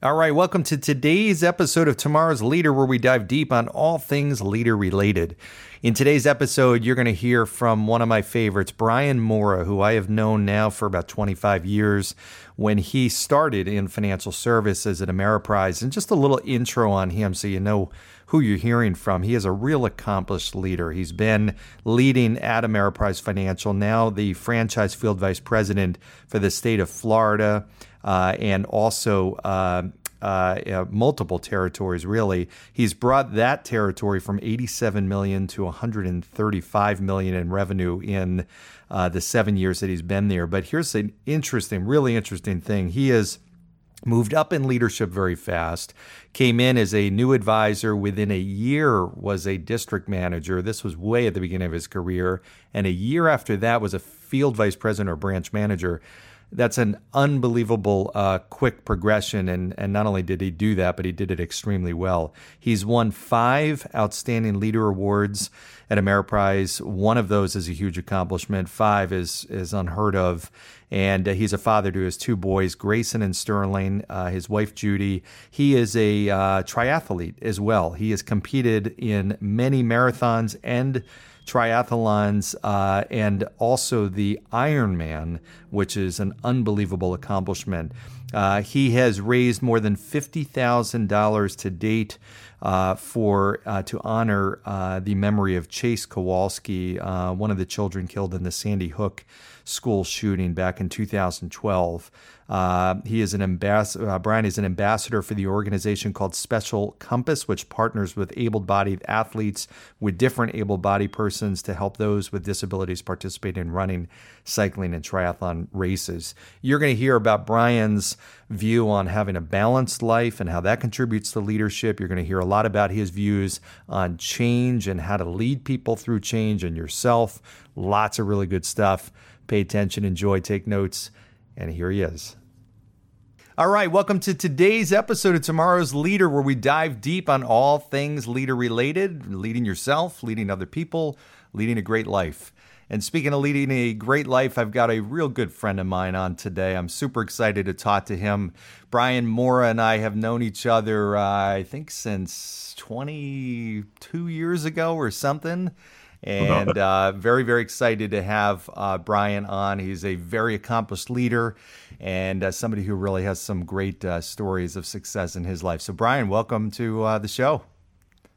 All right, welcome to today's episode of Tomorrow's Leader, where we dive deep on all things leader related. In today's episode, you're going to hear from one of my favorites, Brian Mora, who I have known now for about 25 years when he started in financial services at Ameriprise. And just a little intro on him so you know who you're hearing from. He is a real accomplished leader. He's been leading at Ameriprise Financial, now the franchise field vice president for the state of Florida and also uh, uh, multiple territories. Really, he's brought that territory from 87 million to 135 million in revenue in uh, the seven years that he's been there. But here's an interesting, really interesting thing. He is moved up in leadership very fast came in as a new advisor within a year was a district manager this was way at the beginning of his career and a year after that was a field vice president or branch manager that's an unbelievable uh, quick progression. And, and not only did he do that, but he did it extremely well. He's won five Outstanding Leader Awards at Ameriprise. One of those is a huge accomplishment, five is, is unheard of. And uh, he's a father to his two boys, Grayson and Sterling, uh, his wife, Judy. He is a uh, triathlete as well. He has competed in many marathons and triathlons, uh, and also the Ironman, which is an unbelievable accomplishment. Uh, he has raised more than fifty thousand dollars to date uh, for uh, to honor uh, the memory of Chase Kowalski, uh, one of the children killed in the Sandy Hook school shooting back in 2012. Uh, he is an ambassador. Uh, Brian is an ambassador for the organization called Special Compass, which partners with able-bodied athletes with different able-bodied persons to help those with disabilities participate in running, cycling, and triathlon races. You're going to hear about Brian's view on having a balanced life and how that contributes to leadership. You're going to hear a lot about his views on change and how to lead people through change and yourself. Lots of really good stuff. Pay attention, enjoy, take notes, and here he is. All right, welcome to today's episode of Tomorrow's Leader, where we dive deep on all things leader related, leading yourself, leading other people, leading a great life. And speaking of leading a great life, I've got a real good friend of mine on today. I'm super excited to talk to him. Brian Mora and I have known each other, uh, I think, since 22 years ago or something and uh, very very excited to have uh, Brian on. He's a very accomplished leader and uh, somebody who really has some great uh, stories of success in his life. So, Brian, welcome to uh, the show.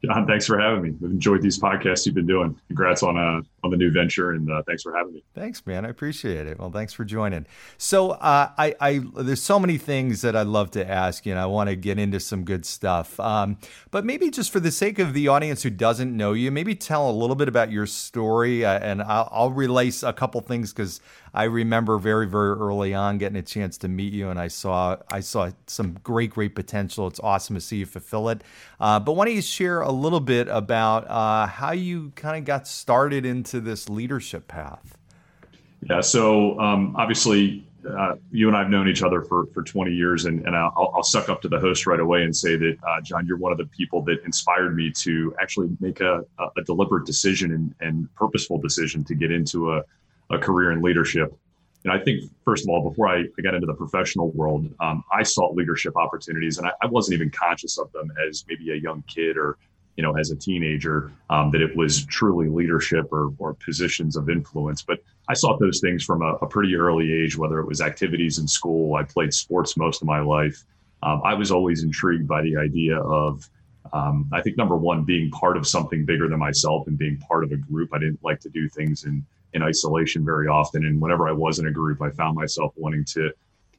John, thanks for having me. I've enjoyed these podcasts you've been doing. Congrats on uh, on the new venture, and uh, thanks for having me. Thanks, man. I appreciate it. Well, thanks for joining. So, uh, I, I there's so many things that I'd love to ask you, and I want to get into some good stuff. Um, but maybe just for the sake of the audience who doesn't know you, maybe tell a little bit about your story, uh, and I'll, I'll a couple things because I remember very, very early on getting a chance to meet you, and I saw I saw some great, great potential. It's awesome to see you fulfill it. Uh, but why don't you share a little bit about uh, how you kind of got started into this leadership path? Yeah, so um, obviously uh, you and I have known each other for, for 20 years, and, and I'll, I'll suck up to the host right away and say that, uh, John, you're one of the people that inspired me to actually make a, a deliberate decision and, and purposeful decision to get into a, a career in leadership. And I think, first of all, before I, I got into the professional world, um, I sought leadership opportunities, and I, I, wasn't even conscious of them as maybe a young kid or, you know, as a teenager, um, that it was truly leadership or, or positions of influence. But I sought those things from a, a, pretty early age, whether it was activities in school. I played sports most of my life. Um, I was always intrigued by the idea of, um, I think, number one, being part of something bigger than myself and being part of a group. I didn't like to do things in in isolation very often. And whenever I was in a group, I found myself wanting to,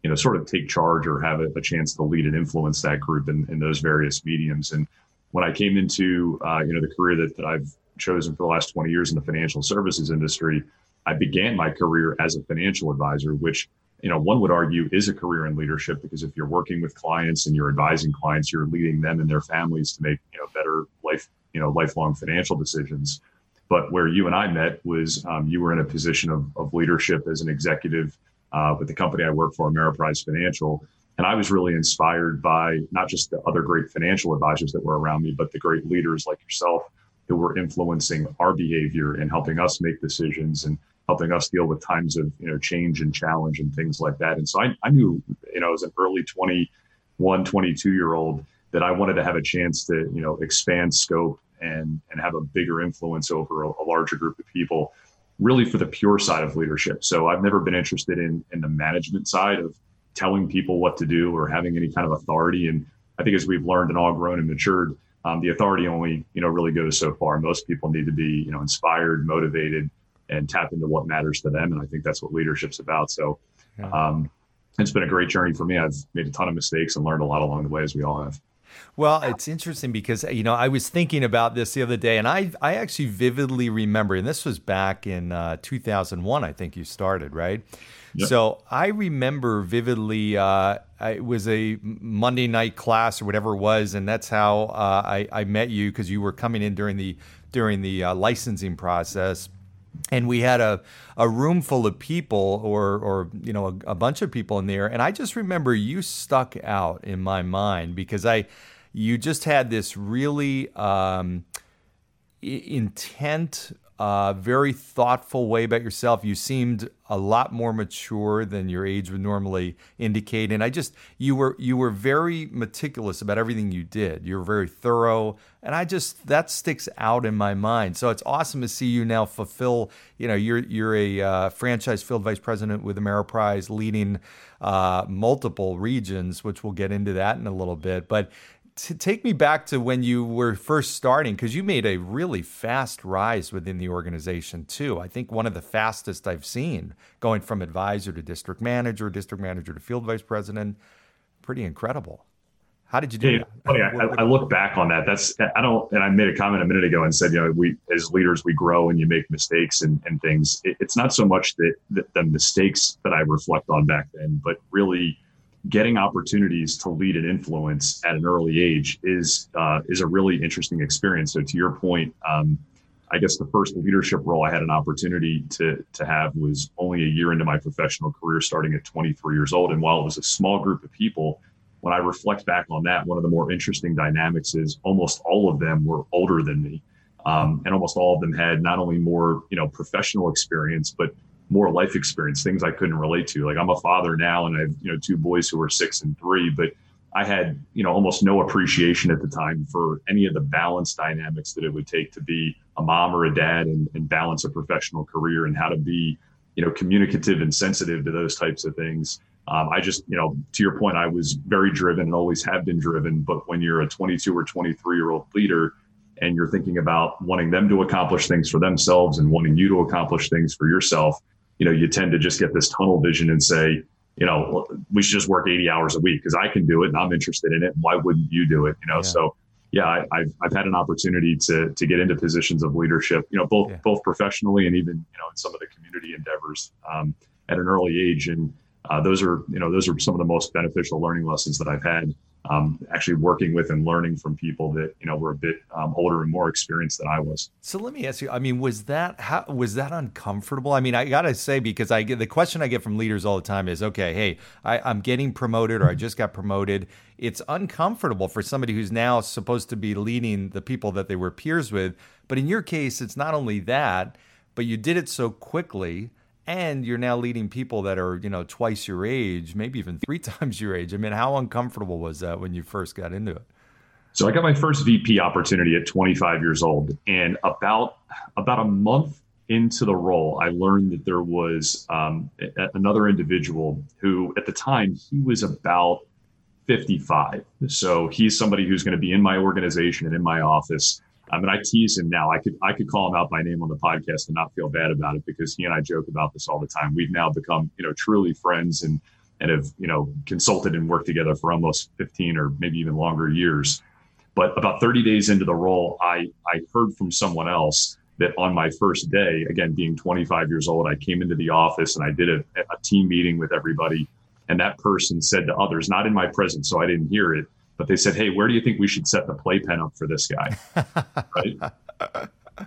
you know, sort of take charge or have a, a chance to lead and influence that group in, in those various mediums. And when I came into, uh, you know, the career that, that I've chosen for the last 20 years in the financial services industry, I began my career as a financial advisor, which you know one would argue is a career in leadership because if you're working with clients and you're advising clients, you're leading them and their families to make you know better life you know lifelong financial decisions. But where you and I met was um, you were in a position of, of leadership as an executive uh, with the company I work for, Ameriprise Financial. And I was really inspired by not just the other great financial advisors that were around me, but the great leaders like yourself who were influencing our behavior and helping us make decisions and helping us deal with times of you know change and challenge and things like that. And so I, I knew, you know, as an early 21, 22 year old that I wanted to have a chance to, you know, expand scope and and have a bigger influence over a, a larger group of people really for the pure side of leadership. So I've never been interested in in the management side of telling people what to do or having any kind of authority. And I think as we've learned and all grown and matured, um, the authority only you know really goes so far. Most people need to be you know inspired, motivated, and tap into what matters to them. And I think that's what leadership's about. So um, it's been a great journey for me. I've made a ton of mistakes and learned a lot along the way, as we all have. Well, it's interesting because you know I was thinking about this the other day, and I I actually vividly remember, and this was back in uh, 2001. I think you started right. So I remember vividly. Uh, it was a Monday night class or whatever it was, and that's how uh, I, I met you because you were coming in during the during the uh, licensing process and we had a, a room full of people or or you know a, a, bunch of people in there and i just remember you stuck out in my mind because i you just had this really um, intent uh, very thoughtful way about yourself. You seemed a lot more mature than your age would normally indicate, and I just you were you were very meticulous about everything you did. You were very thorough, and I just that sticks out in my mind. So it's awesome to see you now fulfill. You know, you're you're a uh, franchise field vice president with Ameriprise, leading uh, multiple regions, which we'll get into that in a little bit, but to take me back to when you were first starting because you made a really fast rise within the organization too i think one of the fastest i've seen going from advisor to district manager district manager to field vice president pretty incredible how did you do that? Funny, I, I, look back on that. That's I don't, and I made a comment a minute ago and said, you know, we as leaders we grow and you make mistakes and, and things. It, it's not so much that, that the mistakes that I reflect on back then, but really getting opportunities to lead and influence at an early age is uh, is a really interesting experience. So to your point, um, I guess the first leadership role I had an opportunity to to have was only a year into my professional career, starting at 23 years old. And while it was a small group of people, when I reflect back on that, one of the more interesting dynamics is almost all of them were older than me. Um, and almost all of them had not only more, you know, professional experience, but more life experience, things I couldn't relate to. Like I'm a father now and I have, you know, two boys who are six and three, but I had, you know, almost no appreciation at the time for any of the balance dynamics that it would take to be a mom or a dad and, and balance a professional career and how to be, you know, communicative and sensitive to those types of things. Um, I just, you know, to your point, I was very driven and always have been driven. But when you're a 22 or 23 year old leader, and you're thinking about wanting them to accomplish things for themselves and wanting you to accomplish things for yourself, you know, you tend to just get this tunnel vision and say, you know, we should just work 80 hours a week because I can do it and I'm interested in it. Why wouldn't you do it? You know, yeah. so yeah, I, have I've had an opportunity to to get into positions of leadership, you know, both yeah. both professionally and even you know in some of the community endeavors um, at an early age, and uh, those are you know those are some of the most beneficial learning lessons that I've had um, actually working with and learning from people that you know were a bit um, older and more experienced than I was. So let me ask you. I mean, was that how was that uncomfortable? I mean, I gotta say because I get the question I get from leaders all the time is, okay, hey, I, I'm getting promoted or I just got promoted. It's uncomfortable for somebody who's now supposed to be leading the people that they were peers with. But in your case, it's not only that, but you did it so quickly and you're now leading people that are you know twice your age maybe even three times your age. I mean how uncomfortable was that when you first got into it? So i got my first vp opportunity at 25 years old and about about a month into the role i learned that there was um, a- another individual who at the time he was about 55 so he's somebody who's going to be in my organization and in my office I mean, I tease him now. I could I could call him out by name on the podcast and not feel bad about it because he and I joke about this all the time. We've now become you know truly friends and and have you know consulted and worked together for almost 15 or maybe even longer years. But about 30 days into the role, I I heard from someone else that on my first day, again, being 25 years old, I came into the office and I did a, a team meeting with everybody. And that person said to others, not in my presence, so I didn't hear it, but they said, Hey, where do you think we should set the playpen up for this guy? right.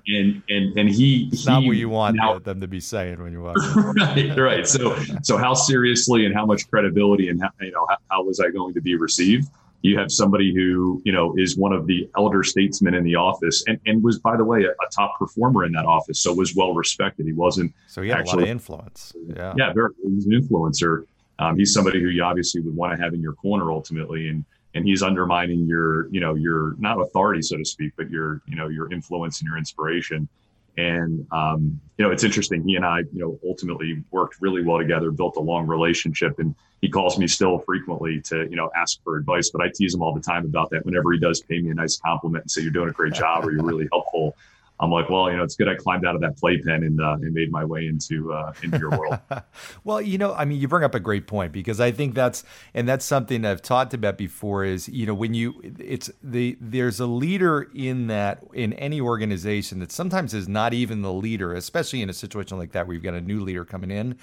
And and and he, he not what you want now, them to be saying when you walk. right, right. So so how seriously and how much credibility and how you know how, how was I going to be received? you have somebody who you know is one of the elder statesmen in the office and, and was by the way a, a top performer in that office so was well respected he wasn't so he had actually, a lot of influence yeah yeah very, he's an influencer um, he's somebody who you obviously would want to have in your corner ultimately and and he's undermining your you know your not authority so to speak but your you know your influence and your inspiration and um, you know, it's interesting. He and I, you know, ultimately worked really well together, built a long relationship, and he calls me still frequently to you know ask for advice. But I tease him all the time about that. Whenever he does pay me a nice compliment and say you're doing a great job or you're really helpful, I'm like, well, you know, it's good I climbed out of that playpen and uh, and made my way into uh, into your world. well, you know, I mean, you bring up a great point because I think that's and that's something I've talked about before. Is you know when you it's the there's a leader in that in any organization that sometimes is not even the leader, especially in a situation like that where you've got a new leader coming in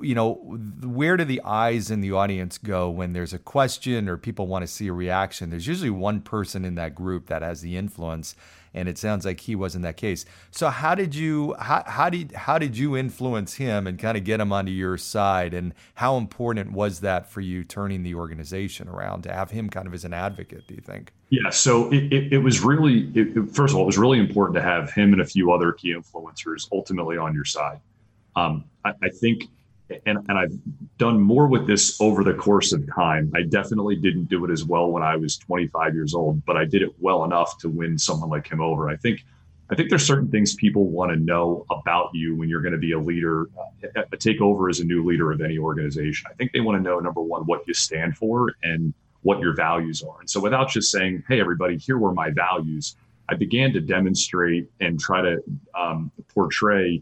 you know, where do the eyes in the audience go when there's a question or people want to see a reaction? There's usually one person in that group that has the influence and it sounds like he was in that case. So how did you how, how did how did you influence him and kind of get him onto your side? And how important was that for you turning the organization around to have him kind of as an advocate? Do you think? Yeah, so it, it, it was really it, first of all, it was really important to have him and a few other key influencers ultimately on your side. Um, I, I think and, and I've done more with this over the course of time. I definitely didn't do it as well when I was 25 years old, but I did it well enough to win someone like him over. I think I think there's certain things people want to know about you when you're going to be a leader, uh, take over as a new leader of any organization. I think they want to know number one what you stand for and what your values are. And so, without just saying, "Hey, everybody, here were my values," I began to demonstrate and try to um, portray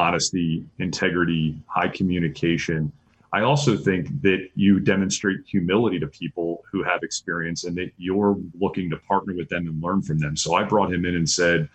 honesty, integrity, high communication. I also think that you demonstrate humility to people who have experience and that you're looking to partner with them and learn from them. So I brought him in and said,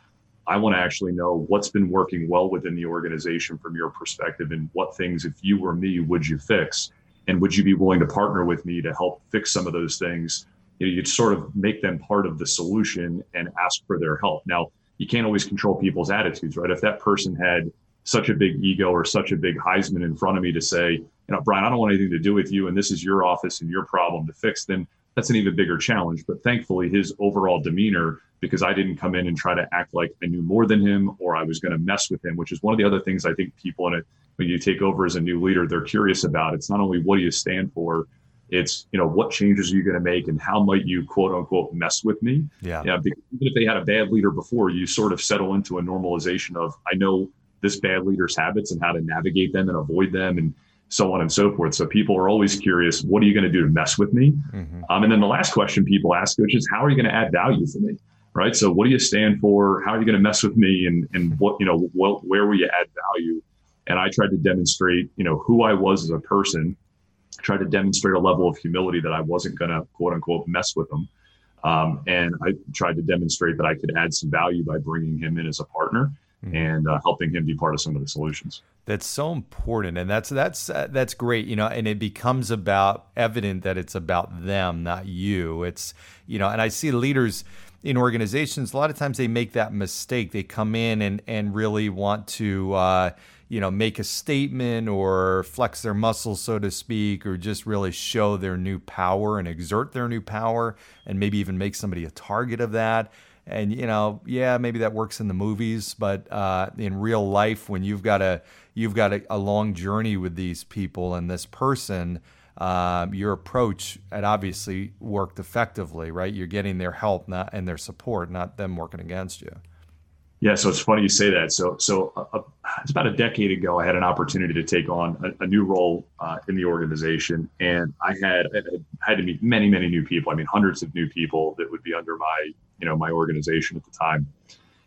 I want to actually know what's been working well within the organization from your perspective and what things, if you were me, would you fix? And would you be willing to partner with me to help fix some of those things? You know, you'd sort of make them part of the solution and ask for their help. Now, you can't always control people's attitudes, right? If that person had such a big ego or such a big Heisman in front of me to say, you know, Brian, I don't want anything to do with you, and this is your office and your problem to fix, then that's an even bigger challenge. But thankfully, his overall demeanor, because I didn't come in and try to act like I knew more than him or I was going to mess with him, which is one of the other things I think people in it, when you take over as a new leader, they're curious about. It's not only what do you stand for, it's you know what changes are you going to make and how might you quote unquote mess with me yeah yeah because even if they had a bad leader before you sort of settle into a normalization of i know this bad leader's habits and how to navigate them and avoid them and so on and so forth. So people are always curious, what are you going to do to mess with me? Mm-hmm. Um, and then the last question people ask, which is, how are you going to add value for me? Right. So what do you stand for? How are you going to mess with me? And, and what, you know, what, where will you add value? And I tried to demonstrate, you know, who I was as a person, tried to demonstrate a level of humility that I wasn't going to quote unquote mess with them. Um, and I tried to demonstrate that I could add some value by bringing him in as a partner mm-hmm. and uh, helping him be part of some of the solutions. That's so important, and that's that's uh, that's great. You know, and it becomes about evident that it's about them, not you. It's you know, and I see leaders in organizations a lot of times they make that mistake. They come in and and really want to. Uh, you know, make a statement or flex their muscles, so to speak, or just really show their new power and exert their new power, and maybe even make somebody a target of that. And you know, yeah, maybe that works in the movies, but uh, in real life, when you've got a you've got a, a long journey with these people and this person, uh, your approach had obviously worked effectively, right? You're getting their help, not and their support, not them working against you. Yeah, so it's funny you say that. So, so uh, uh it's about a decade ago. I had an opportunity to take on a, a new role uh, in the organization, and I had I had to meet many, many new people. I mean, hundreds of new people that would be under my you know my organization at the time.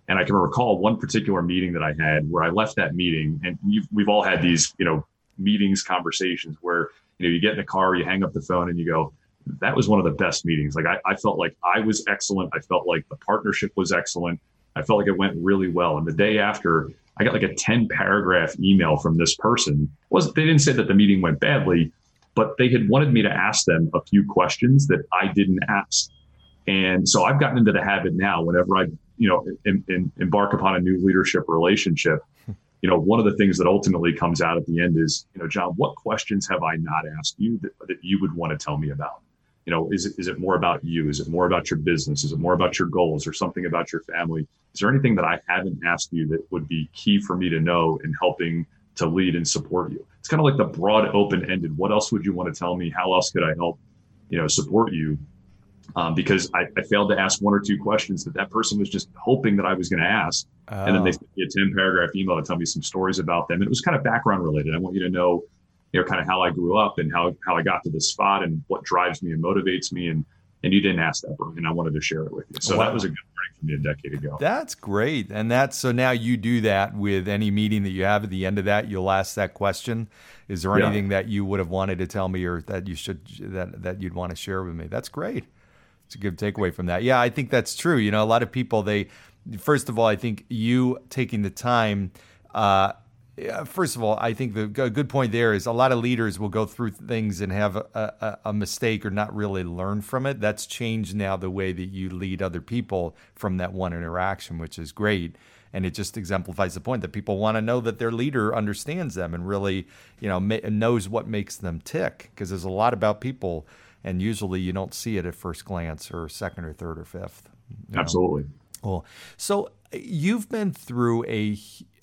And I can recall one particular meeting that I had where I left that meeting, and we've all had these you know meetings, conversations where you know you get in a car, you hang up the phone, and you go, "That was one of the best meetings." Like I, I felt like I was excellent. I felt like the partnership was excellent. I felt like it went really well. And the day after, I got like a 10 paragraph email from this person. was they didn't say that the meeting went badly, but they had wanted me to ask them a few questions that I didn't ask. And so I've gotten into the habit now whenever I, you know, in, in, embark upon a new leadership relationship, hmm. you know, one of the things that ultimately comes out at the end is, you know, John, what questions have I not asked you that, that you would want to tell me about? You know, is it, is it more about you? Is it more about your business? Is it more about your goals or something about your family? Is there anything that I haven't asked you that would be key for me to know in helping to lead and support you? It's kind of like the broad, open ended. What else would you want to tell me? How else could I help, you know, support you? Um, because I, I, failed to ask one or two questions that that person was just hoping that I was going to ask. Oh. And then they oh. sent me a 10 paragraph email to tell me some stories about them. And it was kind of background related. I want you to know, you know, kind of how I grew up and how, how I got to this spot and what drives me and motivates me. And, and you didn't ask that, and I wanted to share it with you. So wow. that was a good break for me a decade ago. That's great. And that's, so now you do that with any meeting that you have at the end of that, you'll ask that question. Is there anything that you would have wanted to tell me or that you should, that, that you'd want to share with me? That's great. It's a good takeaway from that. Yeah, I think that's true. You know, a lot of people they first of all, I think you taking the time. Uh, first of all, I think the good point there is a lot of leaders will go through things and have a, a, a, mistake or not really learn from it. That's changed now the way that you lead other people from that one interaction, which is great. And it just exemplifies the point that people want to know that their leader understands them and really, you know, knows what makes them tick. Because there's a lot about people and usually you don't see it at first glance or second or third or fifth. Absolutely. Know? Well, so you've been through a,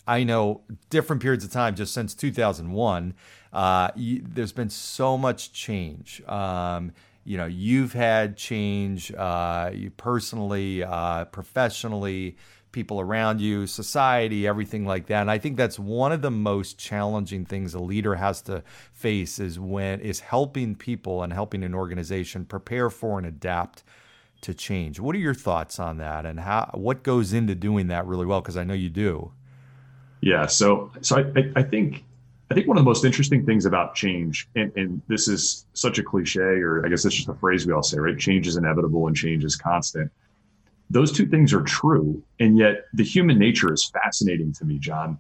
I know, different periods of time just since 2001. Uh, you, there's been so much change. Um, you know, you've had change uh, you personally, uh, professionally people around you, society, everything like that. And I think that's one of the most challenging things a leader has to face is when is helping people and helping an organization prepare for and adapt to change. What are your thoughts on that and how what goes into doing that really well because I know you do. Yeah, so so I, I think I think one of the most interesting things about change, and, and, this is such a cliche, or I guess it's just a phrase we all say, right? Change is inevitable and change is constant those two things are true. And yet the human nature is fascinating to me, John.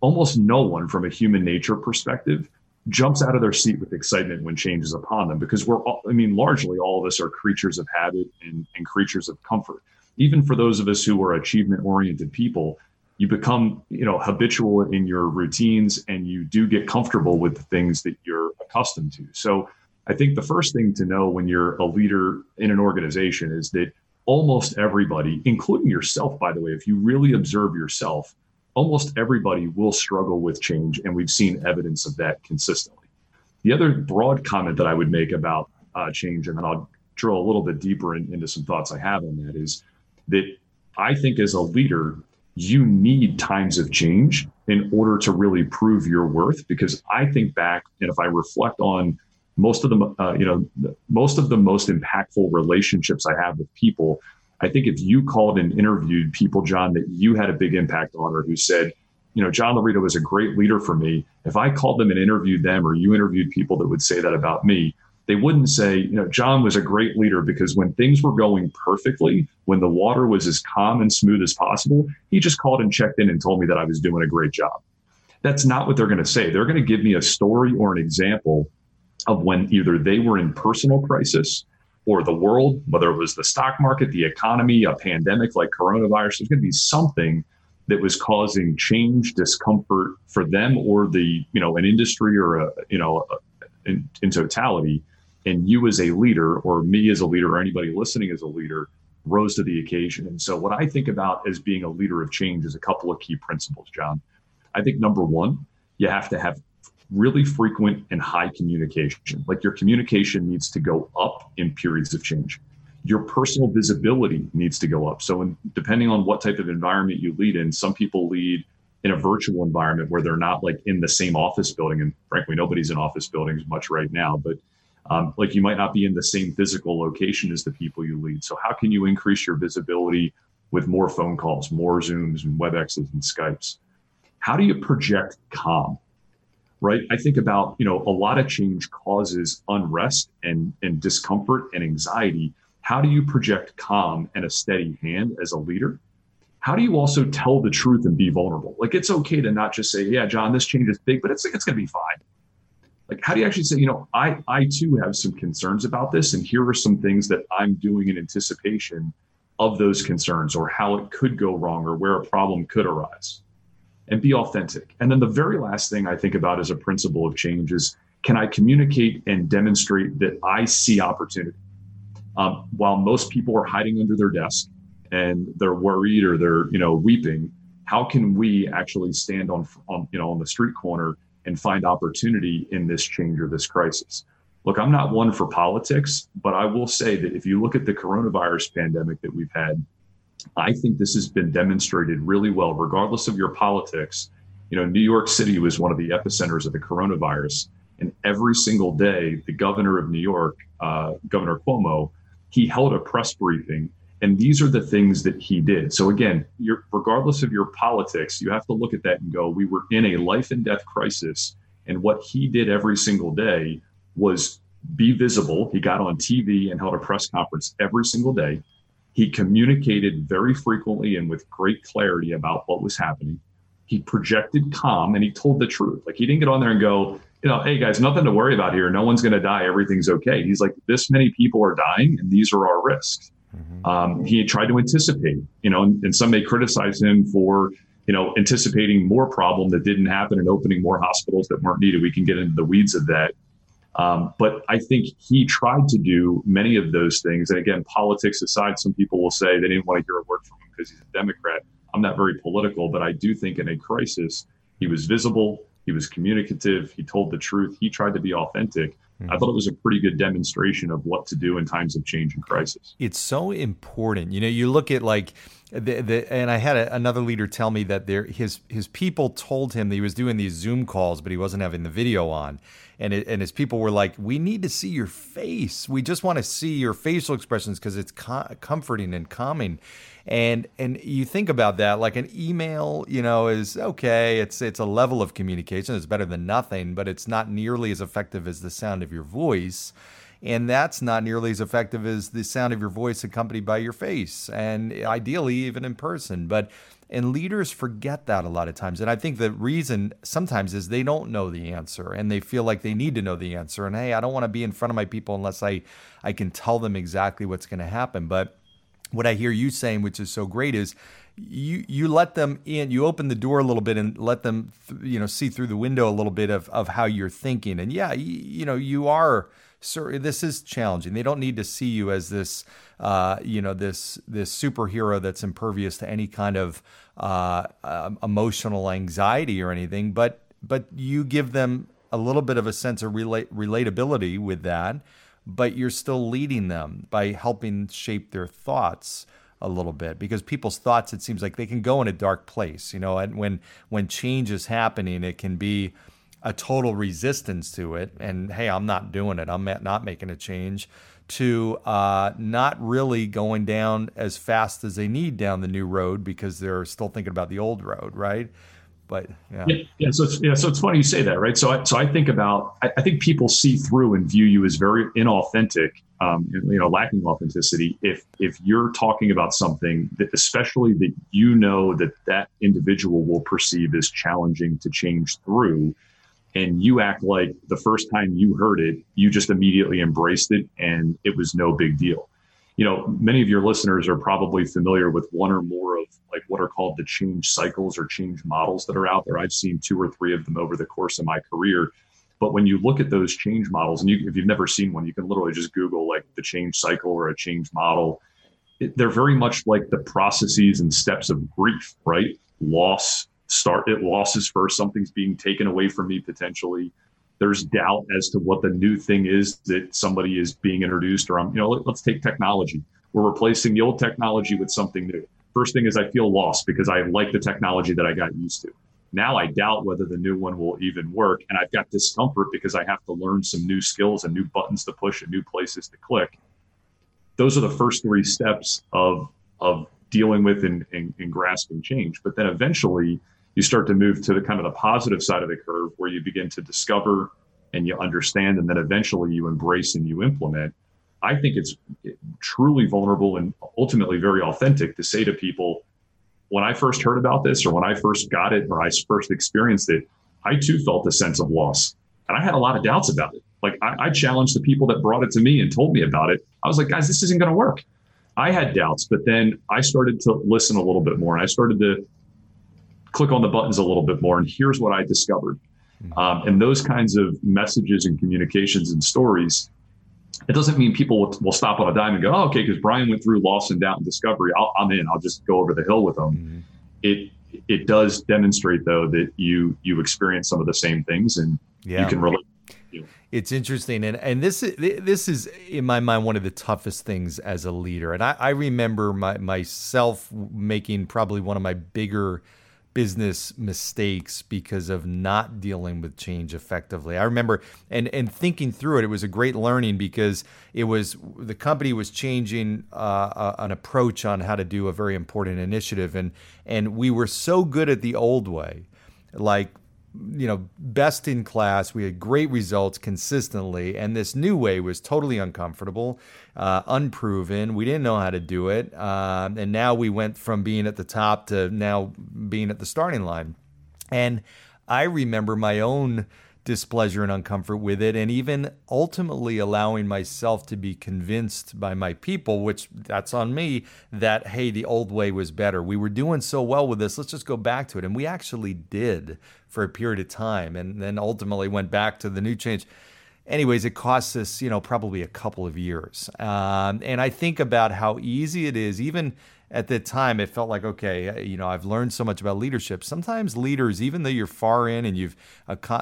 Almost no one from a human nature perspective jumps out of their seat with excitement when change is upon them because we're all, I mean, largely all of us are creatures of habit and, and creatures of comfort. Even for those of us who are achievement oriented people, you become, you know, habitual in your routines and you do get comfortable with the things that you're accustomed to. So I think the first thing to know when you're a leader in an organization is that almost everybody, including yourself, by the way, if you really observe yourself, almost everybody will struggle with change. And we've seen evidence of that consistently. The other broad comment that I would make about uh, change, and then I'll drill a little bit deeper in, into some thoughts I have on that, is that I think as a leader, you need times of change in order to really prove your worth. Because I think back, and if I reflect on most of the uh, you know most of the most impactful relationships I have with people. I think if you called and interviewed people, John, that you had a big impact on, or who said, you know, John Laurito was a great leader for me. If I called them and interviewed them, or you interviewed people that would say that about me, they wouldn't say, you know, John was a great leader because when things were going perfectly, when the water was as calm and smooth as possible, he just called and checked in and told me that I was doing a great job. That's not what they're going to say. They're going to give me a story or an example of when either they were in personal crisis or the world, whether it was the stock market, the economy, a pandemic like coronavirus, there's going to be something that was causing change, discomfort for them or the, you know, an industry or a, you know, in, in totality. And you as a leader or me as a leader or anybody listening as a leader rose to the occasion. And so what I think about as being a leader of change is a couple of key principles, John. I think number one, you have to have really frequent and high communication. Like your communication needs to go up in periods of change. Your personal visibility needs to go up. So, in, depending on what type of environment you lead in, some people lead in a virtual environment where they're not like in the same office building. And frankly, nobody's in office buildings much right now, but um, like you might not be in the same physical location as the people you lead. So, how can you increase your visibility with more phone calls, more Zooms and WebExes and Skypes? How do you project calm? Right? I think about, you know, a lot of change causes unrest and, and discomfort and anxiety. How do you project calm and a steady hand as a leader? how do you also tell the truth and be vulnerable? Like it's okay to not just say, yeah, John, this change is big, but it's it's to be fine. Like how do you actually say, you know, I I too have some concerns about this, and here are some things that I'm doing in anticipation of those concerns, or how it could go wrong, or where a problem could arise, and be authentic. And then the very last thing I think about as a principle of change is, can I communicate and demonstrate that I see opportunity? Um, while most people are hiding under their desk and they're worried or they're you know weeping how can we actually stand on, on you know on the street corner and find opportunity in this change or this crisis look i'm not one for politics but i will say that if you look at the coronavirus pandemic that we've had i think this has been demonstrated really well regardless of your politics you know new york city was one of the epicenters of the coronavirus and every single day the governor of new york uh, governor cuomo he held a press briefing and these are the things that he did. So again, regardless of your politics, you have to look at that and go, we were in a life and death crisis. And what he did every single day was be visible. He got on TV and held a press conference every single day. He communicated very frequently and with great clarity about what was happening. He projected calm and he told the truth. Like he didn't get on there and go, you know, hey guys, nothing to worry about here. No one's going to die. Everything's okay. He's like, this many people are dying and these are our risks. Mm-hmm. Um, he tried to anticipate, you know, and, and, some may criticize him for, you know, anticipating more problem that didn't happen and opening more hospitals that weren't needed. We can get into the weeds of that. Um, but I think he tried to do many of those things. And again, politics aside, some people will say they didn't want to hear a word from him because he's a Democrat. I'm not very political, but I do think in a crisis, he was visible, he was communicative, he told the truth, he tried to be authentic. I thought it was a pretty good demonstration of what to do in times of change and crisis. It's so important. You know, you look at like the, the and I had a, another leader tell me that there his his people told him that he was doing these Zoom calls, but he wasn't having the video on, and it, and his people were like, "We need to see your face. We just want to see your facial expressions because it's co- comforting and calming." and and you think about that like an email you know is okay it's it's a level of communication it's better than nothing but it's not nearly as effective as the sound of your voice and that's not nearly as effective as the sound of your voice accompanied by your face and ideally even in person but and leaders forget that a lot of times and i think the reason sometimes is they don't know the answer and they feel like they need to know the answer and hey i don't want to be in front of my people unless i i can tell them exactly what's going to happen but what I hear you saying, which is so great, is you you let them in, you open the door a little bit and let them, you know, see through the window a little bit of of how you're thinking. And yeah, you, you know, you are. Sir, this is challenging. They don't need to see you as this, uh, you know, this this superhero that's impervious to any kind of uh, uh, emotional anxiety or anything. But but you give them a little bit of a sense of relate, relatability with that but you're still leading them by helping shape their thoughts a little bit because people's thoughts it seems like they can go in a dark place you know and when when change is happening it can be a total resistance to it and hey i'm not doing it i'm not making a change to uh, not really going down as fast as they need down the new road because they're still thinking about the old road right but yeah. yeah, yeah. So it's yeah, so it's funny you say that, right? So I so I think about I, I think people see through and view you as very inauthentic, um, you know, lacking authenticity. If if you're talking about something that, especially that you know that that individual will perceive as challenging to change through, and you act like the first time you heard it, you just immediately embraced it, and it was no big deal you know, many of your listeners are probably familiar with one or more of like what are called the change cycles or change models that are out there. I've seen two or three of them over the course of my career. But when you look at those change models, and you, if you've never seen one, you can literally just Google like the change cycle or a change model. It, they're very much like the processes and steps of grief, right? Loss, start at losses first, something's being taken away from me potentially there's doubt as to what the new thing is that somebody is being introduced or I'm, you know, let, us take technology. We're replacing the old technology with something new. First thing is I feel lost because I like the technology that I got used to. Now I doubt whether the new one will even work. And I've got discomfort because I have to learn some new skills and new buttons to push and new places to click. Those are the first three steps of, of dealing with and, and, and grasping change. But then eventually you start to move to the kind of the positive side of the curve where you begin to discover and you understand and then eventually you embrace and you implement i think it's truly vulnerable and ultimately very authentic to say to people when I first heard about this or when I first got it or I first experienced it, I too felt a sense of loss. And I had a lot of doubts about it. Like I, I challenged the people that brought it to me and told me about it. I was like, guys, this isn't going to work. I had doubts, but then I started to listen a little bit more and I started to click on the buttons a little bit more. And here's what I discovered. Hmm. Um, and those kinds of messages and communications and stories, it doesn't mean people will, will stop on a dime and go, oh, okay, because Brian went through loss and doubt and discovery. i am in. I'll just go over the hill with them. Mm-hmm. It it does demonstrate though that you you experience some of the same things and yeah. you can relate it's interesting, and and this is this is in my mind one of the toughest things as a leader. And I, I remember my, myself making probably one of my bigger business mistakes because of not dealing with change effectively. I remember and and thinking through it, it was a great learning because it was the company was changing uh, uh an approach on how to do a very important initiative, and and we were so good at the old way, like you know, best in class. We had great results consistently, and this new way was totally uncomfortable, uh, unproven. We didn't know how to do it, uh, and now we went from being at the top to now being at the starting line. And I remember my own displeasure and uncomfort with it and even ultimately allowing myself to be convinced by my people which that's on me that hey the old way was better. We were doing so well with this. Let's just go back to it. And we actually did for a period of time and then ultimately went back to the new change. Anyways it costs us you know probably a couple of years. Um, and i think about how easy it is even at the time it felt like okay uh, you know i've learned so much about leadership. Sometimes leaders even though you're far in and you've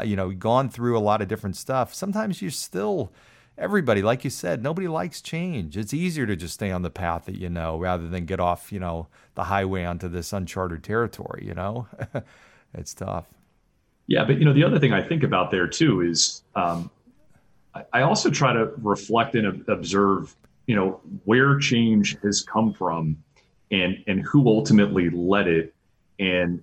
you know gone through a lot of different stuff sometimes you're still everybody. Like you said nobody likes change. It's easier to just stay on the path that you know rather than get off you know the highway onto this uncharted territory you know? It's tough. Yeah but you know the other thing i think about there too is um, I also try to reflect and observe, you know, where change has come from and and who ultimately led it and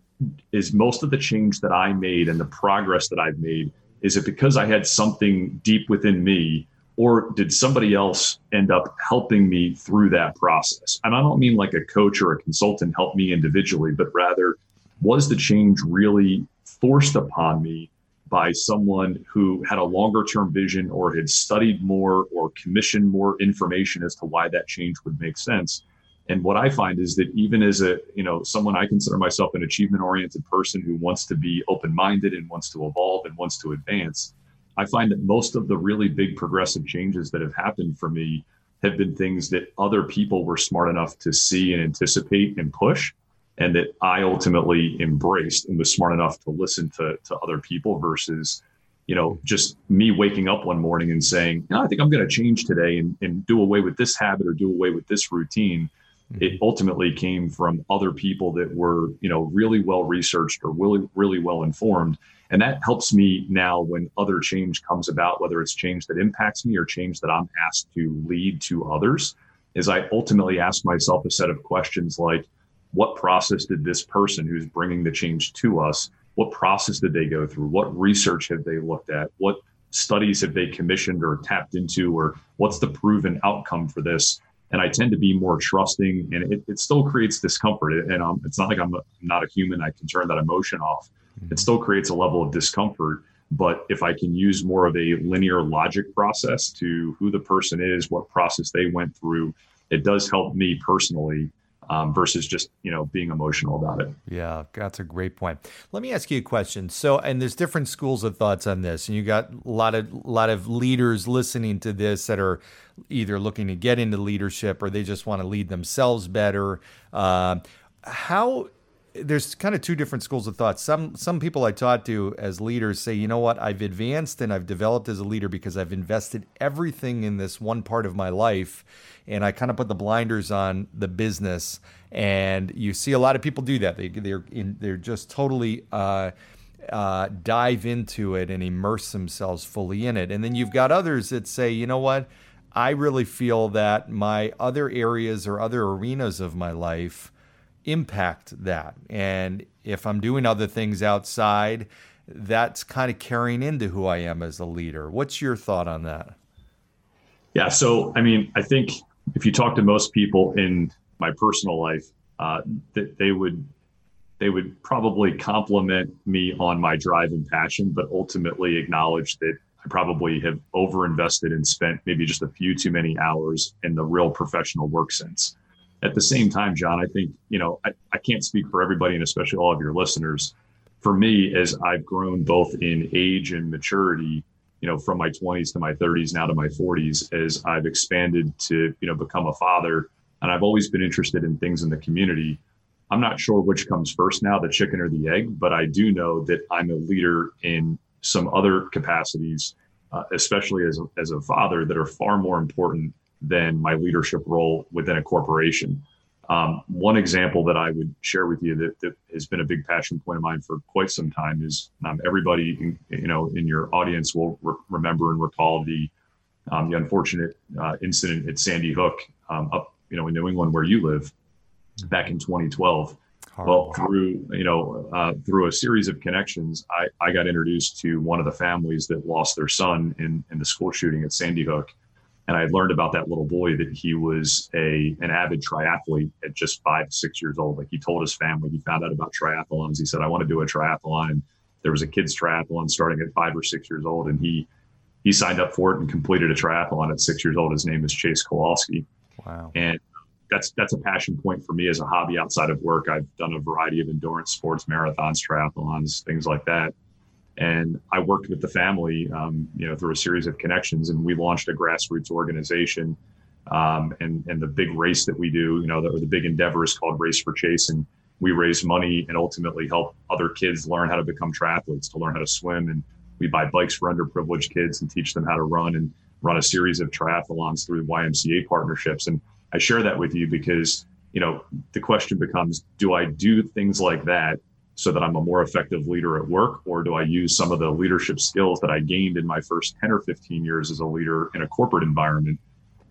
is most of the change that I made and the progress that I've made is it because I had something deep within me or did somebody else end up helping me through that process? And I don't mean like a coach or a consultant help me individually, but rather was the change really forced upon me by someone who had a longer term vision or had studied more or commissioned more information as to why that change would make sense? And what I find is that even as a, you know, someone I consider myself an achievement oriented person who wants to be open minded and wants to evolve and wants to advance, I find that most of the really big progressive changes that have happened for me have been things that other people were smart enough to see and anticipate and push and that I ultimately embraced and was smart enough to listen to, to other people versus, you know, just me waking up one morning and saying, no, I think I'm going to change today and, and do away with this habit or do away with this routine. Mm-hmm. it ultimately came from other people that were you know really well researched or really really well informed. And that helps me now when other change comes about whether it's change that impacts me or change that i'm asked to lead to others is i ultimately ask myself a set of questions like what process did this person who's bringing the change to us what process did they go through? What research have they looked at? What studies have they commissioned or tapped into? Or what's the proven outcome for this and I tend to be more trusting, and it, it still creates discomfort. And um, it's not like I'm, a, I'm, not a human; I can turn that emotion off. Mm-hmm. It still creates a level of discomfort. But if I can use more of a linear logic process to who the person is, what process they went through, it does help me personally um, versus just you know being emotional about it. Yeah, that's a great point. Let me ask you a question. So, and there's different schools of thoughts on this, and you got a lot of a lot of leaders listening to this that are either looking to get into leadership or they just want to lead themselves better. Uh, how there's kind of two different schools of thought. Some some people I talk to as leaders say, you know what, I've advanced and I've developed as a leader because I've invested everything in this one part of my life, and I kind of put the blinders on the business. And you see a lot of people do that. They they're in, they're just totally. Uh, uh, dive into it and immerse themselves fully in it. And then you've got others that say, you know what, I really feel that my other areas or other arenas of my life impact that. And if I'm doing other things outside, that's kind of carrying into who I am as a leader. What's your thought on that? Yeah. So, I mean, I think if you talk to most people in my personal life, uh, that they would they would probably compliment me on my drive and passion, but ultimately acknowledge that I probably have overinvested and spent maybe just a few too many hours in the real professional work sense. At the same time, John, I think, you know, I, I can't speak for everybody and especially all of your listeners. For me, as I've grown both in age and maturity, you know, from my 20s to my 30s, now to my 40s, as I've expanded to, you know, become a father, and I've always been interested in things in the community I'm not sure which comes first now, the chicken or the egg, but I do know that I'm a leader in some other capacities, uh, especially as a, as a father, that are far more important than my leadership role within a corporation. Um, one example that I would share with you that, that, has been a big passion point of mine for quite some time is um, everybody, in, you know, in your audience will re- remember and recall the um, the unfortunate uh, incident at Sandy Hook um, up, you know, in New England where you live back in 2012. Well, through you know uh, through a series of connections, I, I got introduced to one of the families that lost their son in in the school shooting at Sandy Hook, and I learned about that little boy that he was a an avid triathlete at just five six years old. Like he told his family, he found out about triathlons. He said, "I want to do a triathlon." And there was a kids triathlon starting at five or six years old, and he he signed up for it and completed a triathlon at six years old. His name is Chase Kowalski. Wow. And that's that's a passion point for me as a hobby outside of work. I've done a variety of endurance sports, marathons, triathlons, things like that. And I worked with the family, um, you know, through a series of connections, and we launched a grassroots organization. Um, and and the big race that we do, you know, the, the big endeavor is called Race for Chase, and we raise money and ultimately help other kids learn how to become triathletes, to learn how to swim, and we buy bikes for underprivileged kids and teach them how to run and run a series of triathlons through YMCA partnerships. And I share that with you because, you know, the question becomes do I do things like that so that I'm a more effective leader at work, or do I use some of the leadership skills that I gained in my first 10 or 15 years as a leader in a corporate environment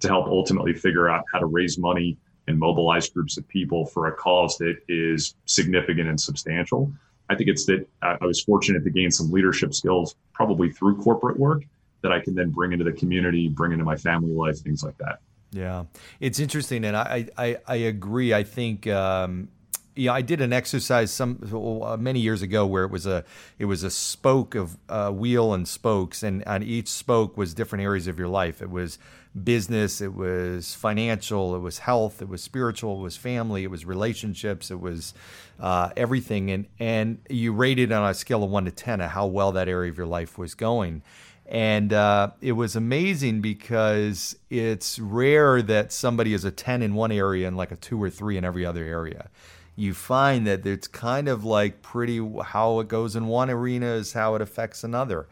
to help ultimately figure out how to raise money and mobilize groups of people for a cause that is significant and substantial? I think it's that I was fortunate to gain some leadership skills probably through corporate work that I can then bring into the community, bring into my family life, things like that. Yeah, it's interesting, and I I, I agree. I think um, yeah, I did an exercise some uh, many years ago where it was a it was a spoke of uh, wheel and spokes, and on each spoke was different areas of your life. It was business, it was financial, it was health, it was spiritual, it was family, it was relationships, it was uh, everything, and and you rated on a scale of one to ten of how well that area of your life was going. And uh, it was amazing because it's rare that somebody is a 10 in one area and like a two or three in every other area. You find that it's kind of like pretty how it goes in one arena is how it affects another.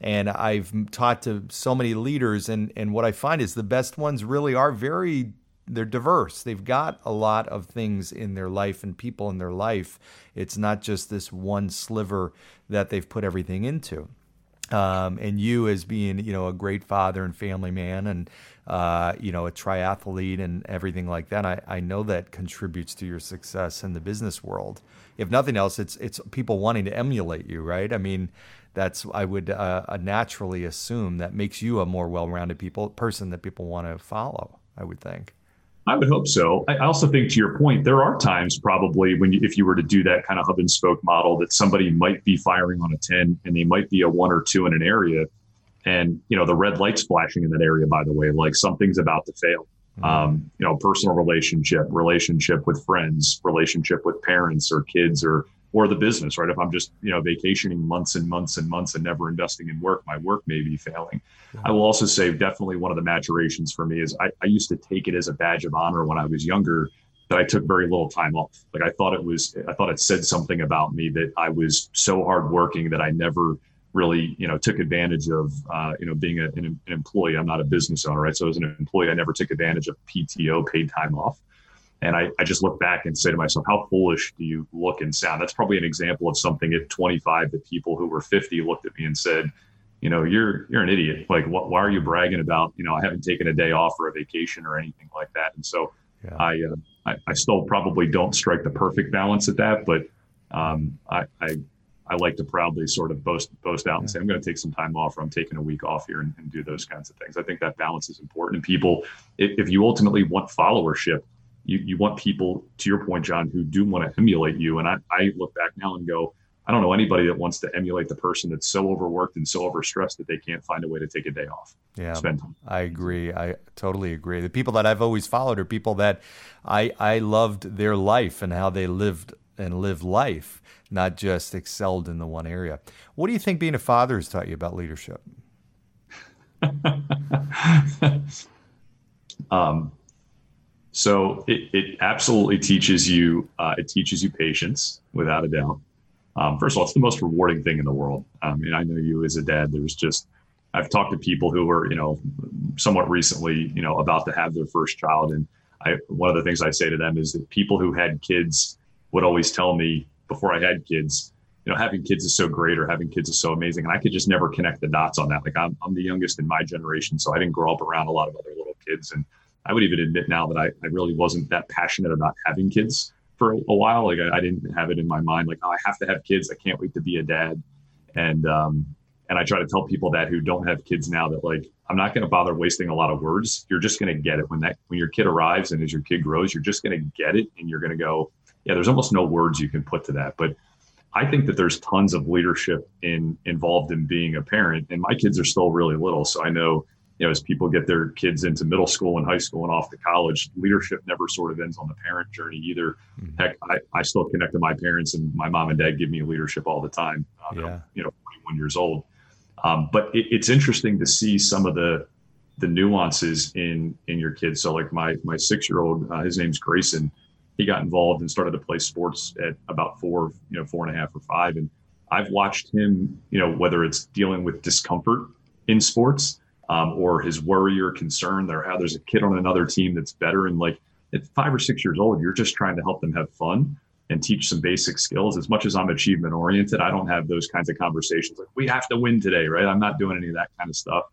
And I've taught to so many leaders, and, and what I find is the best ones really are very they're diverse. They've got a lot of things in their life and people in their life. It's not just this one sliver that they've put everything into um, and you as being you know a great father and family man and uh, you know a triathlete and everything like that I, I know that contributes to your success in the business world. If nothing else it's it's people wanting to emulate you right? I mean that's i would uh, naturally assume that makes you a more well-rounded people person that people want to follow i would think. I would hope so. I also think, to your point, there are times probably when you, if you were to do that kind of hub and spoke model, that somebody might be firing on a ten and they might be a one or two in an area, and you know the red lights flashing in that area. By the way, like something's about to fail. Mm-hmm. Um, you know, personal relationship, relationship with friends, relationship with parents or kids or or the business, right? If I'm just, you know, vacationing months and months and months and never investing in work, my work may be failing. I will also say definitely one of the maturations for me is I, I used to take it as a badge of honor when I was younger that I took very little time off. Like I thought it was, I thought it said something about me that I was so hardworking that I never really, you know, took advantage of, uh, you know, being a, an, an, employee. I'm not a business owner, right? So as an employee, I never took advantage of PTO, paid time off. And I, I just look back and say to myself, how foolish do you look and sound? That's probably an example of something at 25 that people who were 50 looked at me and said, you know, you're you're an idiot. Like, what, why are you bragging about? You know, I haven't taken a day off or a vacation or anything like that. And so, yeah. I, uh, I, I still probably don't strike the perfect balance at that, but um, I, I I like to proudly sort of boast boast out and say I'm going to take some time off or I'm taking a week off here and, and, do those kinds of things. I think that balance is important. And people, if, if you ultimately want followership, you, you want people, to your point, John, who do want to emulate you. And I, I look back now and go, I don't know anybody that wants to emulate the person that's so overworked and so overstressed that they can't find a way to take a day off. Yeah, spend time. I agree. I totally agree. The people that I've always followed are people that I I loved their life and how they lived and live life, not just excelled in the one area. What do you think being a father has taught you about leadership? um, so it, it absolutely teaches you uh, it teaches you patience without a doubt. Um, first of all, it's the most rewarding thing in the world. I mean, I know you as a dad. There's just I've talked to people who were you know somewhat recently you know about to have their first child, and I one of the things I say to them is that people who had kids would always tell me before I had kids, you know, having kids is so great or having kids is so amazing. And I could just never connect the dots on that. Like I'm, I'm the youngest in my generation, so I didn't grow up around a lot of other little kids. And I would even admit now that I, I really wasn't that passionate about having kids for a, while. Like I, I, didn't have it in my mind, like, oh, I have to have kids. I can't wait to be a dad. And, um, and I try to tell people that who don't have kids now that like, I'm not going to bother wasting a lot of words. You're just going to get it when that, when your kid arrives and as your kid grows, you're just going to get it. And you're going to go, yeah, there's almost no words you can put to that. But I think that there's tons of leadership in involved in being a parent. And my kids are still really little. So I know you know, as people get their kids into middle school and high school and off to college, leadership never sort of ends on the parent journey either. Mm-hmm. Heck, I, I still connect to my parents and my mom and dad give me leadership all the time. Um, yeah. You know, 41 years old. Um, but it, it's interesting to see some of the the nuances in in your kids. So like my my six year old, uh, his name's Grayson. He got involved and started to play sports at about four, you know, four and a half or five. And I've watched him, you know, whether it's dealing with discomfort in sports um, or his worry or concern there how there's a kid on another team that's better. And like at five or six years old you're just trying to help them have fun and teach some basic skills. As much as i'm achievement oriented i don't have those kinds of conversations like we have to win today right? I'm not doing any of that kind of stuff.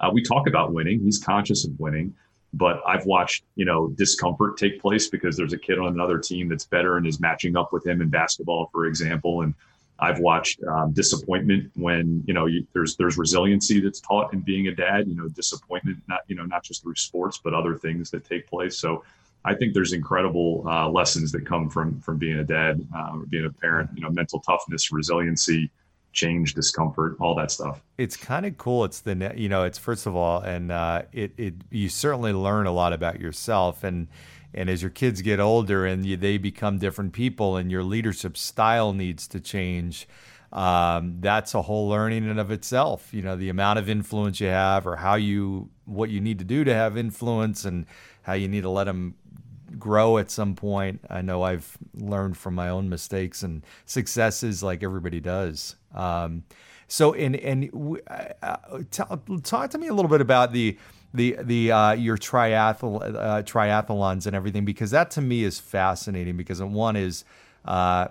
Uh, we talk about winning. He's conscious of winning but i've watched you know discomfort take place because there's a kid on another team that's better and is matching up with him in basketball for example and I've watched um, disappointment when you know you, there's there's resiliency that's taught in being a dad. You know, disappointment not you know not just through sports but other things that take place. So I think there's incredible uh, lessons that come from from being a dad, uh, being a parent. You know, mental toughness, resiliency, change, discomfort, all that stuff. It's kind of cool. It's the you know, it's first of all, and uh, it it you certainly learn a lot about yourself and and as your kids get older and you, they become different people and your leadership style needs to change um, that's a whole learning in of itself you know the amount of influence you have or how you what you need to do to have influence and how you need to let them grow at some point i know i've learned from my own mistakes and successes like everybody does. Um, so and and uh, talk to me a little bit about the the the uh, your triathlon uh, triathlons and everything because that to me is fascinating because one is uh,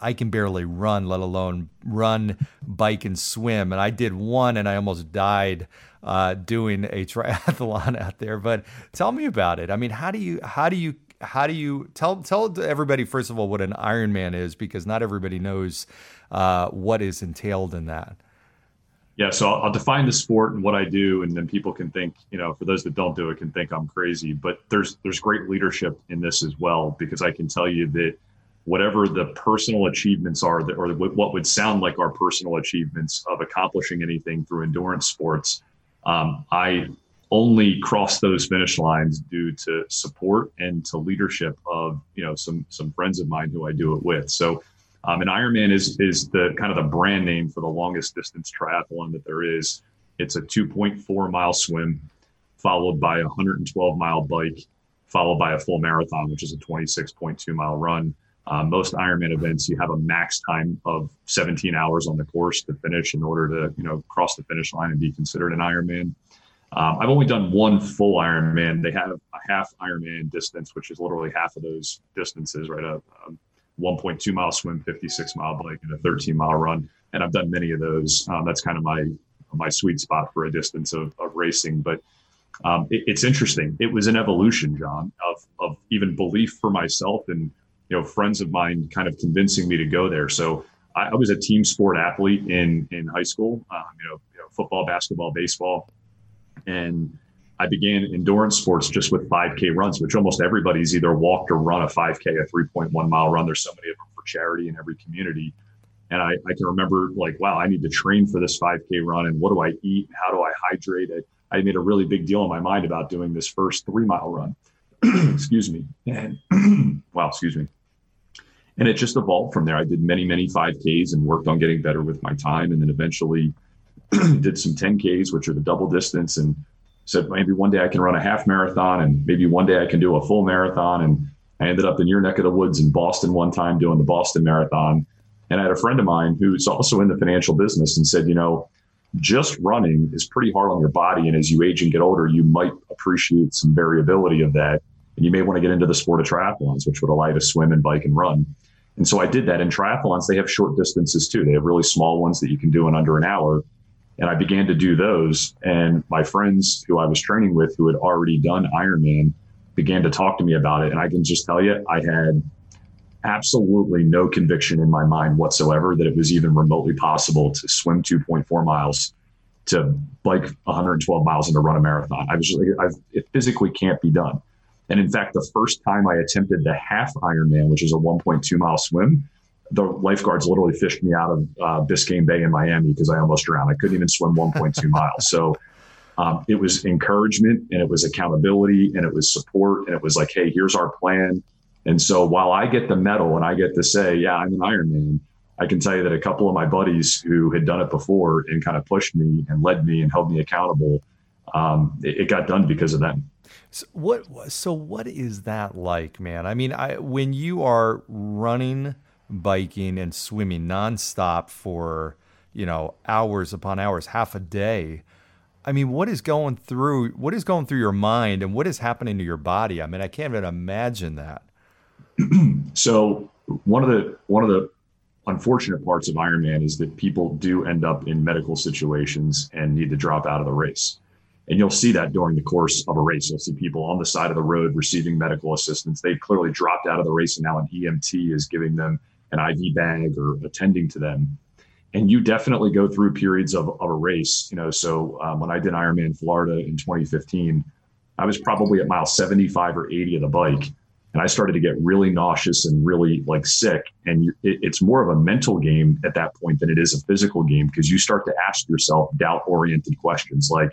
I can barely run, let alone run, bike, and swim. And I did one, and I almost died uh, doing a triathlon out there. But tell me about it. I mean, how do you how do you how do you tell tell everybody first of all what an Ironman is because not everybody knows uh, what is entailed in that. Yeah, so I'll, I'll, define the sport and what I do, and then people can think, you know, for those that don't do it, can think I'm crazy. But there's there's great leadership in this as well because I can tell you that whatever the personal achievements are, that, or what would sound like our personal achievements of accomplishing anything through endurance sports, um, I only cross those finish lines due to support and to leadership of you know some some friends of mine who I do it with. So um, and Ironman is is the kind of the brand name for the longest distance triathlon that there is. It's a 2.4 mile swim, followed by a 112 mile bike, followed by a full marathon, which is a 26.2 mile run. Um, most Ironman events, you have a max time of 17 hours on the course to finish in order to you know cross the finish line and be considered an Ironman. Um, I've only done one full Ironman. They have a half Ironman distance, which is literally half of those distances, right? A, a 1.2 mile swim, 56 mile bike, and a 13 mile run. And I've done many of those. Um, that's kind of my my sweet spot for a distance of, of racing. But um, it, it's interesting. It was an evolution, John, of of even belief for myself and you know friends of mine kind of convincing me to go there. So I, I was a team sport athlete in in high school. Um, you, know, you know, football, basketball, baseball, and I began endurance sports just with 5K runs, which almost everybody's either walked or run a 5K, a 3.1 mile run. There's so many of them for charity in every community. And I, I can remember like, wow, I need to train for this 5K run. And what do I eat? How do I hydrate it? I made a really big deal in my mind about doing this first three mile run. excuse me. And wow, excuse me. And it just evolved from there. I did many, many 5Ks and worked on getting better with my time. And then eventually did some 10Ks, which are the double distance, and said maybe one day I can run a half marathon and maybe one day I can do a full marathon. And I ended up in your neck of the woods in Boston one time doing the Boston Marathon. And I had a friend of mine who's also in the financial business and said, you know, just running is pretty hard on your body. And as you age and get older, you might appreciate some variability of that. And you may want to get into the sport of triathlons, which would allow you to swim and bike and run. And so I did that. In triathlons, they have short distances too. They have really small ones that you can do in under an hour. And I began to do those. And my friends who I was training with, who had already done Ironman, began to talk to me about it. And I can just tell you, I had absolutely no conviction in my mind whatsoever that it was even remotely possible to swim 2.4 miles, to bike 112 miles, and to run a marathon. I was just like, I've, it physically can't be done. And in fact, the first time I attempted the half Ironman, which is a 1.2 mile swim, the lifeguards literally fished me out of uh, Biscayne Bay in Miami because I almost drowned. I couldn't even swim 1.2 miles. So um, it was encouragement and it was accountability and it was support and it was like, hey, here's our plan. And so while I get the medal and I get to say, yeah, I'm an Ironman, I can tell you that a couple of my buddies who had done it before and kind of pushed me and led me and held me accountable, um, it, it got done because of them. So what? So what is that like, man? I mean, I when you are running biking and swimming nonstop for, you know, hours upon hours, half a day. I mean, what is going through what is going through your mind and what is happening to your body? I mean, I can't even imagine that. so one of the one of the unfortunate parts of Ironman is that people do end up in medical situations and need to drop out of the race. And you'll see that during the course of a race. You'll see people on the side of the road receiving medical assistance. They've clearly dropped out of the race, and now an EMT is giving them an IV bag or attending to them. And you definitely go through periods of, of a race. You know, so um, when I did Ironman Florida in 2015, I was probably at mile 75 or 80 of the bike. And I started to get really nauseous and really like sick. And you, it, it's more of a mental game at that point than it is a physical game because you start to ask yourself doubt oriented questions like,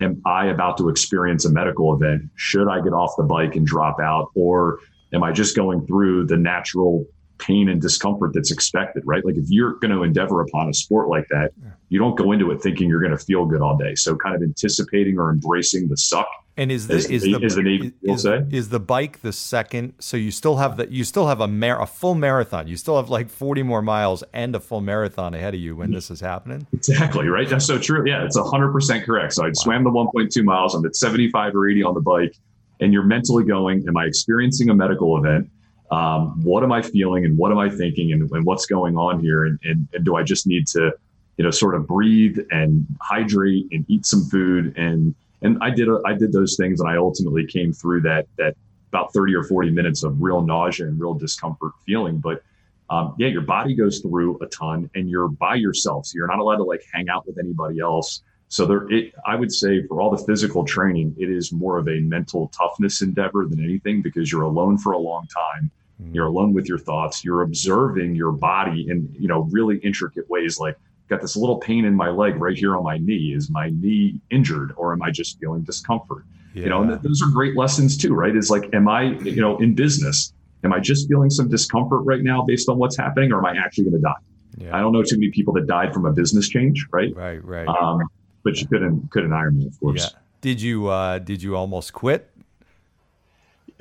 Am I about to experience a medical event? Should I get off the bike and drop out? Or am I just going through the natural pain and discomfort that's expected, right? Like if you're going to endeavor upon a sport like that, you don't go into it thinking you're going to feel good all day. So kind of anticipating or embracing the suck. And is the, is, is the, is the Navy is, is the bike the second? So you still have that you still have a mar- a full marathon. You still have like 40 more miles and a full marathon ahead of you when this is happening. Exactly right. That's so true. Yeah, it's 100 percent correct. So I wow. swam the 1.2 miles. I'm at 75 or 80 on the bike, and you're mentally going, "Am I experiencing a medical event?" um, what am I feeling and what am I thinking and, and what's going on here? And, and, and, do I just need to, you know, sort of breathe and hydrate and eat some food? And, and I did, I did those things and I ultimately came through that, that about 30 or 40 minutes of real nausea and real discomfort feeling. But um, yeah, your body goes through a ton and you're by yourself. So you're not allowed to like hang out with anybody else. So there, it, I would say for all the physical training, it is more of a mental toughness endeavor than anything because you're alone for a long time Mm-hmm. You're alone with your thoughts. You're observing your body in, you know, really intricate ways. Like, got this little pain in my leg right here on my knee. Is my knee injured or am I just feeling discomfort? Yeah. You know, and those are great lessons too, right? Is like, am I, you know, in business, am I just feeling some discomfort right now based on what's happening or am I actually going to die? Yeah. I don't know too many people that died from a business change, right? Right, right. Um, but you couldn't couldn't hire me, of course. Yeah. Did you uh, did you almost quit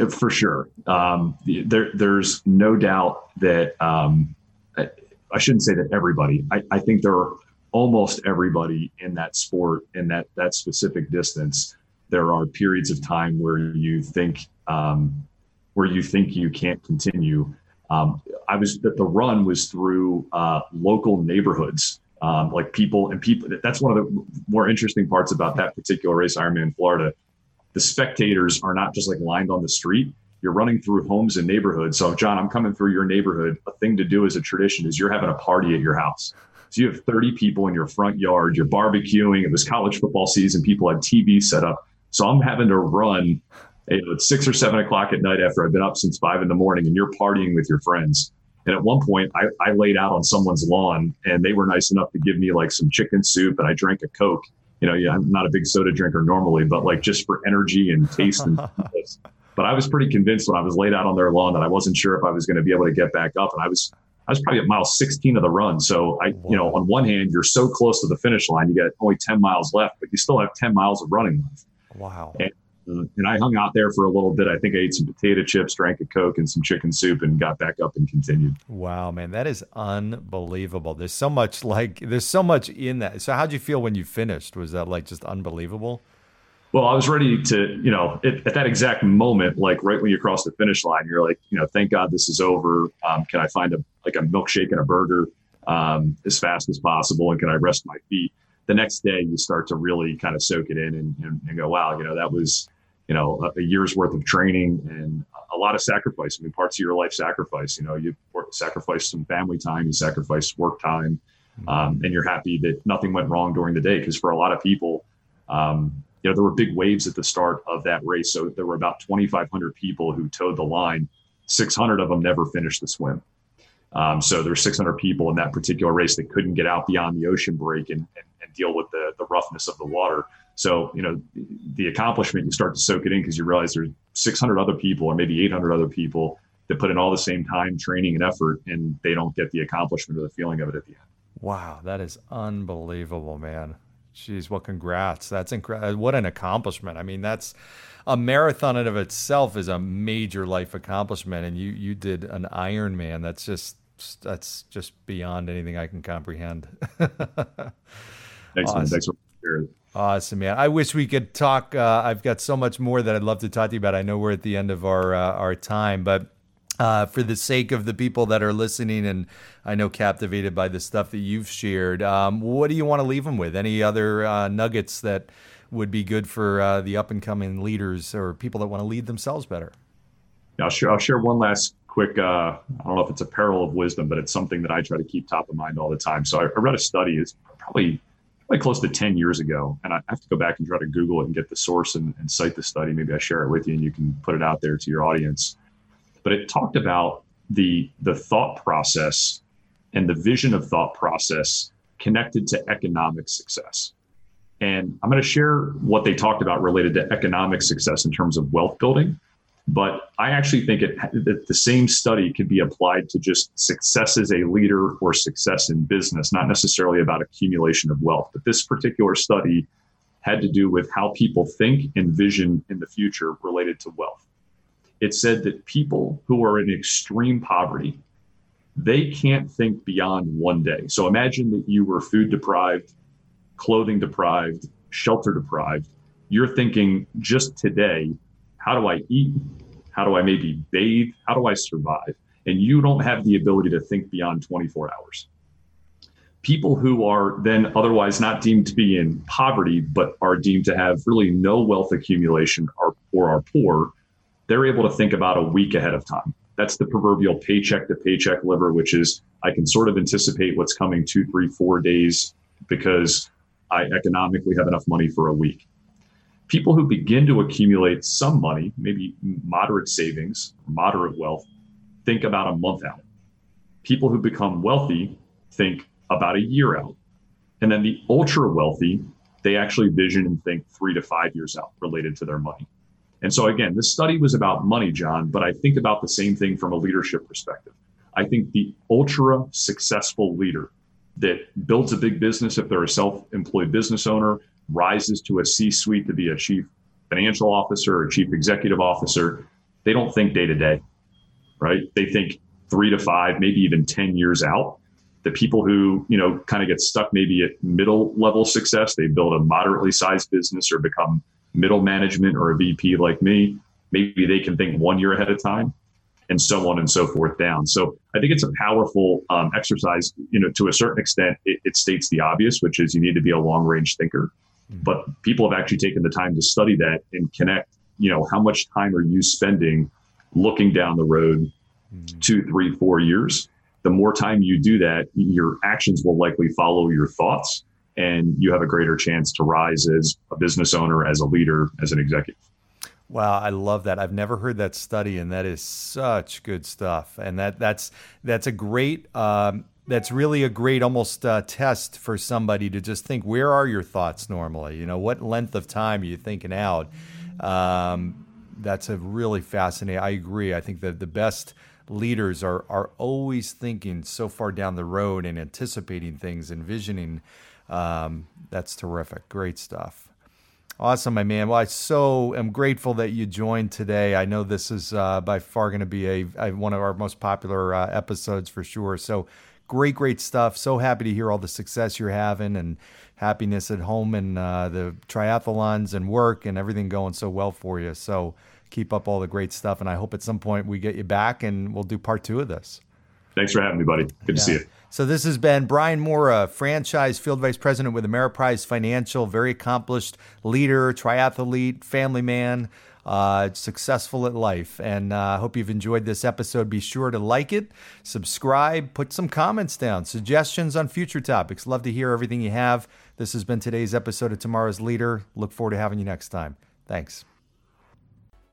for sure. Um, there, there's no doubt that um, I shouldn't say that everybody. I, I, think there are almost everybody in that sport in that that specific distance. There are periods of time where you think um, where you think you can't continue. Um, I was that the run was through uh, local neighborhoods. Um, like people and people that's one of the more interesting parts about that particular race ironman florida the spectators are not just like lined on the street. You're running through homes and neighborhoods. So, John, I'm coming through your neighborhood. A thing to do as a tradition is you're having a party at your house. So you have 30 people in your front yard. You're barbecuing. It was college football season. People had TV set up. So I'm having to run you know, it's six or seven o'clock at night after I've been up since five in the morning and you're partying with your friends. And at one point, I, I laid out on someone's lawn and they were nice enough to give me like some chicken soup and I drank a Coke. You know, yeah, I'm not a big soda drinker normally, but like just for energy and taste and but I was pretty convinced when I was laid out on their lawn that I wasn't sure if I was going to be able to get back up. And I was I was probably at mile 16 of the run. So I, you know, on one hand, you're so close to the finish line, you got only 10 miles left, but you still have 10 miles of running left. Wow. And uh, and I hung out there for a little bit. I think I ate some potato chips, drank a Coke and some chicken soup, and got back up and continued. Wow, man, that is unbelievable. There's so much like there's so much in that. So how'd you feel when you finished? Was that like just unbelievable? Well, I was ready to, you know, it, at that exact moment, like right when you cross the finish line, you're like, you know, thank God this is over. Um, can I find a like a milkshake and a burger um, as fast as possible, and can I rest my feet? The next day, you start to really kind of soak it in and, and, and go, wow, you know, that was you know, a, a, year's worth of training and a lot of sacrifice. I mean, parts of your life sacrifice. You know, you sacrifice some family time, you sacrifice work time, mm-hmm. um, and you're happy that nothing went wrong during the day. Because for a lot of people, um, you know, there were big waves at the start of that race. So there were about 2,500 people who toed the line. 600 of them never finished the swim. Um, so there's 600 people in that particular race that couldn't get out beyond the ocean break and, and, and deal with the, the roughness of the water. So, you know, the accomplishment, you start to soak it in because you realize there's 600 other people or maybe 800 other people that put in all the same time, training, and effort, and they don't get the accomplishment or the feeling of it at the end. Wow, that is unbelievable, man. Jeez, well, congrats. That's incredible. What an accomplishment. I mean, that's a marathon in of itself is a major life accomplishment. And you, you did an Ironman. That's just, that's just beyond anything I can comprehend. Thanks, awesome. Thanks for Awesome, man. I wish we could talk. Uh, I've got so much more that I'd love to talk to you about. I know we're at the end of our uh, our time, but uh, for the sake of the people that are listening, and I know captivated by the stuff that you've shared, um, what do you want to leave them with? Any other uh, nuggets that would be good for uh, the up and coming leaders or people that want to lead themselves better? I'll share. I'll share one last quick. Uh, I don't know if it's a peril of wisdom, but it's something that I try to keep top of mind all the time. So I, I read a study. It's probably like close to 10 years ago. And I have to go back and try to Google it and get the source and, and cite the study. Maybe I share it with you and you can put it out there to your audience. But it talked about the, the thought process and the vision of thought process connected to economic success. And I'm going to share what they talked about related to economic success in terms of wealth building. But I actually think it, that the same study could be applied to just success as a leader or success in business, not necessarily about accumulation of wealth. But this particular study had to do with how people think and vision in the future related to wealth. It said that people who are in extreme poverty, they can't think beyond one day. So imagine that you were food deprived, clothing deprived, shelter deprived. You're thinking just today, how do I eat? How do I maybe bathe? How do I survive? And you don't have the ability to think beyond 24 hours. People who are then otherwise not deemed to be in poverty, but are deemed to have really no wealth accumulation or, or are poor, they're able to think about a week ahead of time. That's the proverbial paycheck to paycheck liver, which is I can sort of anticipate what's coming two, three, four days because I economically have enough money for a week people who begin to accumulate some money, maybe moderate savings, moderate wealth, think about a month out. People who become wealthy think about a year out. And then the ultra wealthy, they actually vision and think three to five years out related to their money. And so, again, this study was about money, John, but I think about the same thing from a leadership perspective. I think the ultra successful leader that builds a big business, if they're a self employed business owner, rises to a C suite to be a chief financial officer or chief executive officer, they don't think day to day, right? They think three to five, maybe even 10 years out. The people who, you know, kind of get stuck maybe at middle level success, they build a moderately sized business or become middle management or a VP like me, maybe they can think one year ahead of time and so on and so forth down. So I think it's a powerful um, exercise. You know, to a certain extent, it, it, states the obvious, which is you need to be a long range thinker. Mm-hmm. But people have actually taken the time to study that and connect. You know, how much time are you spending looking down the road mm-hmm. two, three, four years? The more time you do that, your actions will likely follow your thoughts. And you have a greater chance to rise as a business owner, as a leader, as an executive. Wow, I love that. I've never heard that study, and that is such good stuff. And that that's that's a great um, that's really a great almost uh, test for somebody to just think where are your thoughts normally you know what length of time are you thinking out um, that's a really fascinating i agree i think that the best leaders are are always thinking so far down the road and anticipating things envisioning um, that's terrific great stuff Awesome, my man. Well, I so am grateful that you joined today. I know this is uh, by far going to be a, a, one of our most popular uh, episodes for sure. So great, great stuff. So happy to hear all the success you're having and happiness at home and uh, the triathlons and work and everything going so well for you. So keep up all the great stuff. And I hope at some point we get you back and we'll do part two of this. Thanks for having me, buddy. Good yeah. to see you. So this has been Brian Mora, franchise field vice president with Ameriprise Financial, very accomplished leader, triathlete, family man uh, successful at life. And I uh, hope you've enjoyed this episode. Be sure to like it, subscribe, put some comments down, suggestions on future topics. Love to hear everything you have. This has been today's episode of Tomorrow's Leader. Look forward to having you next time. Thanks.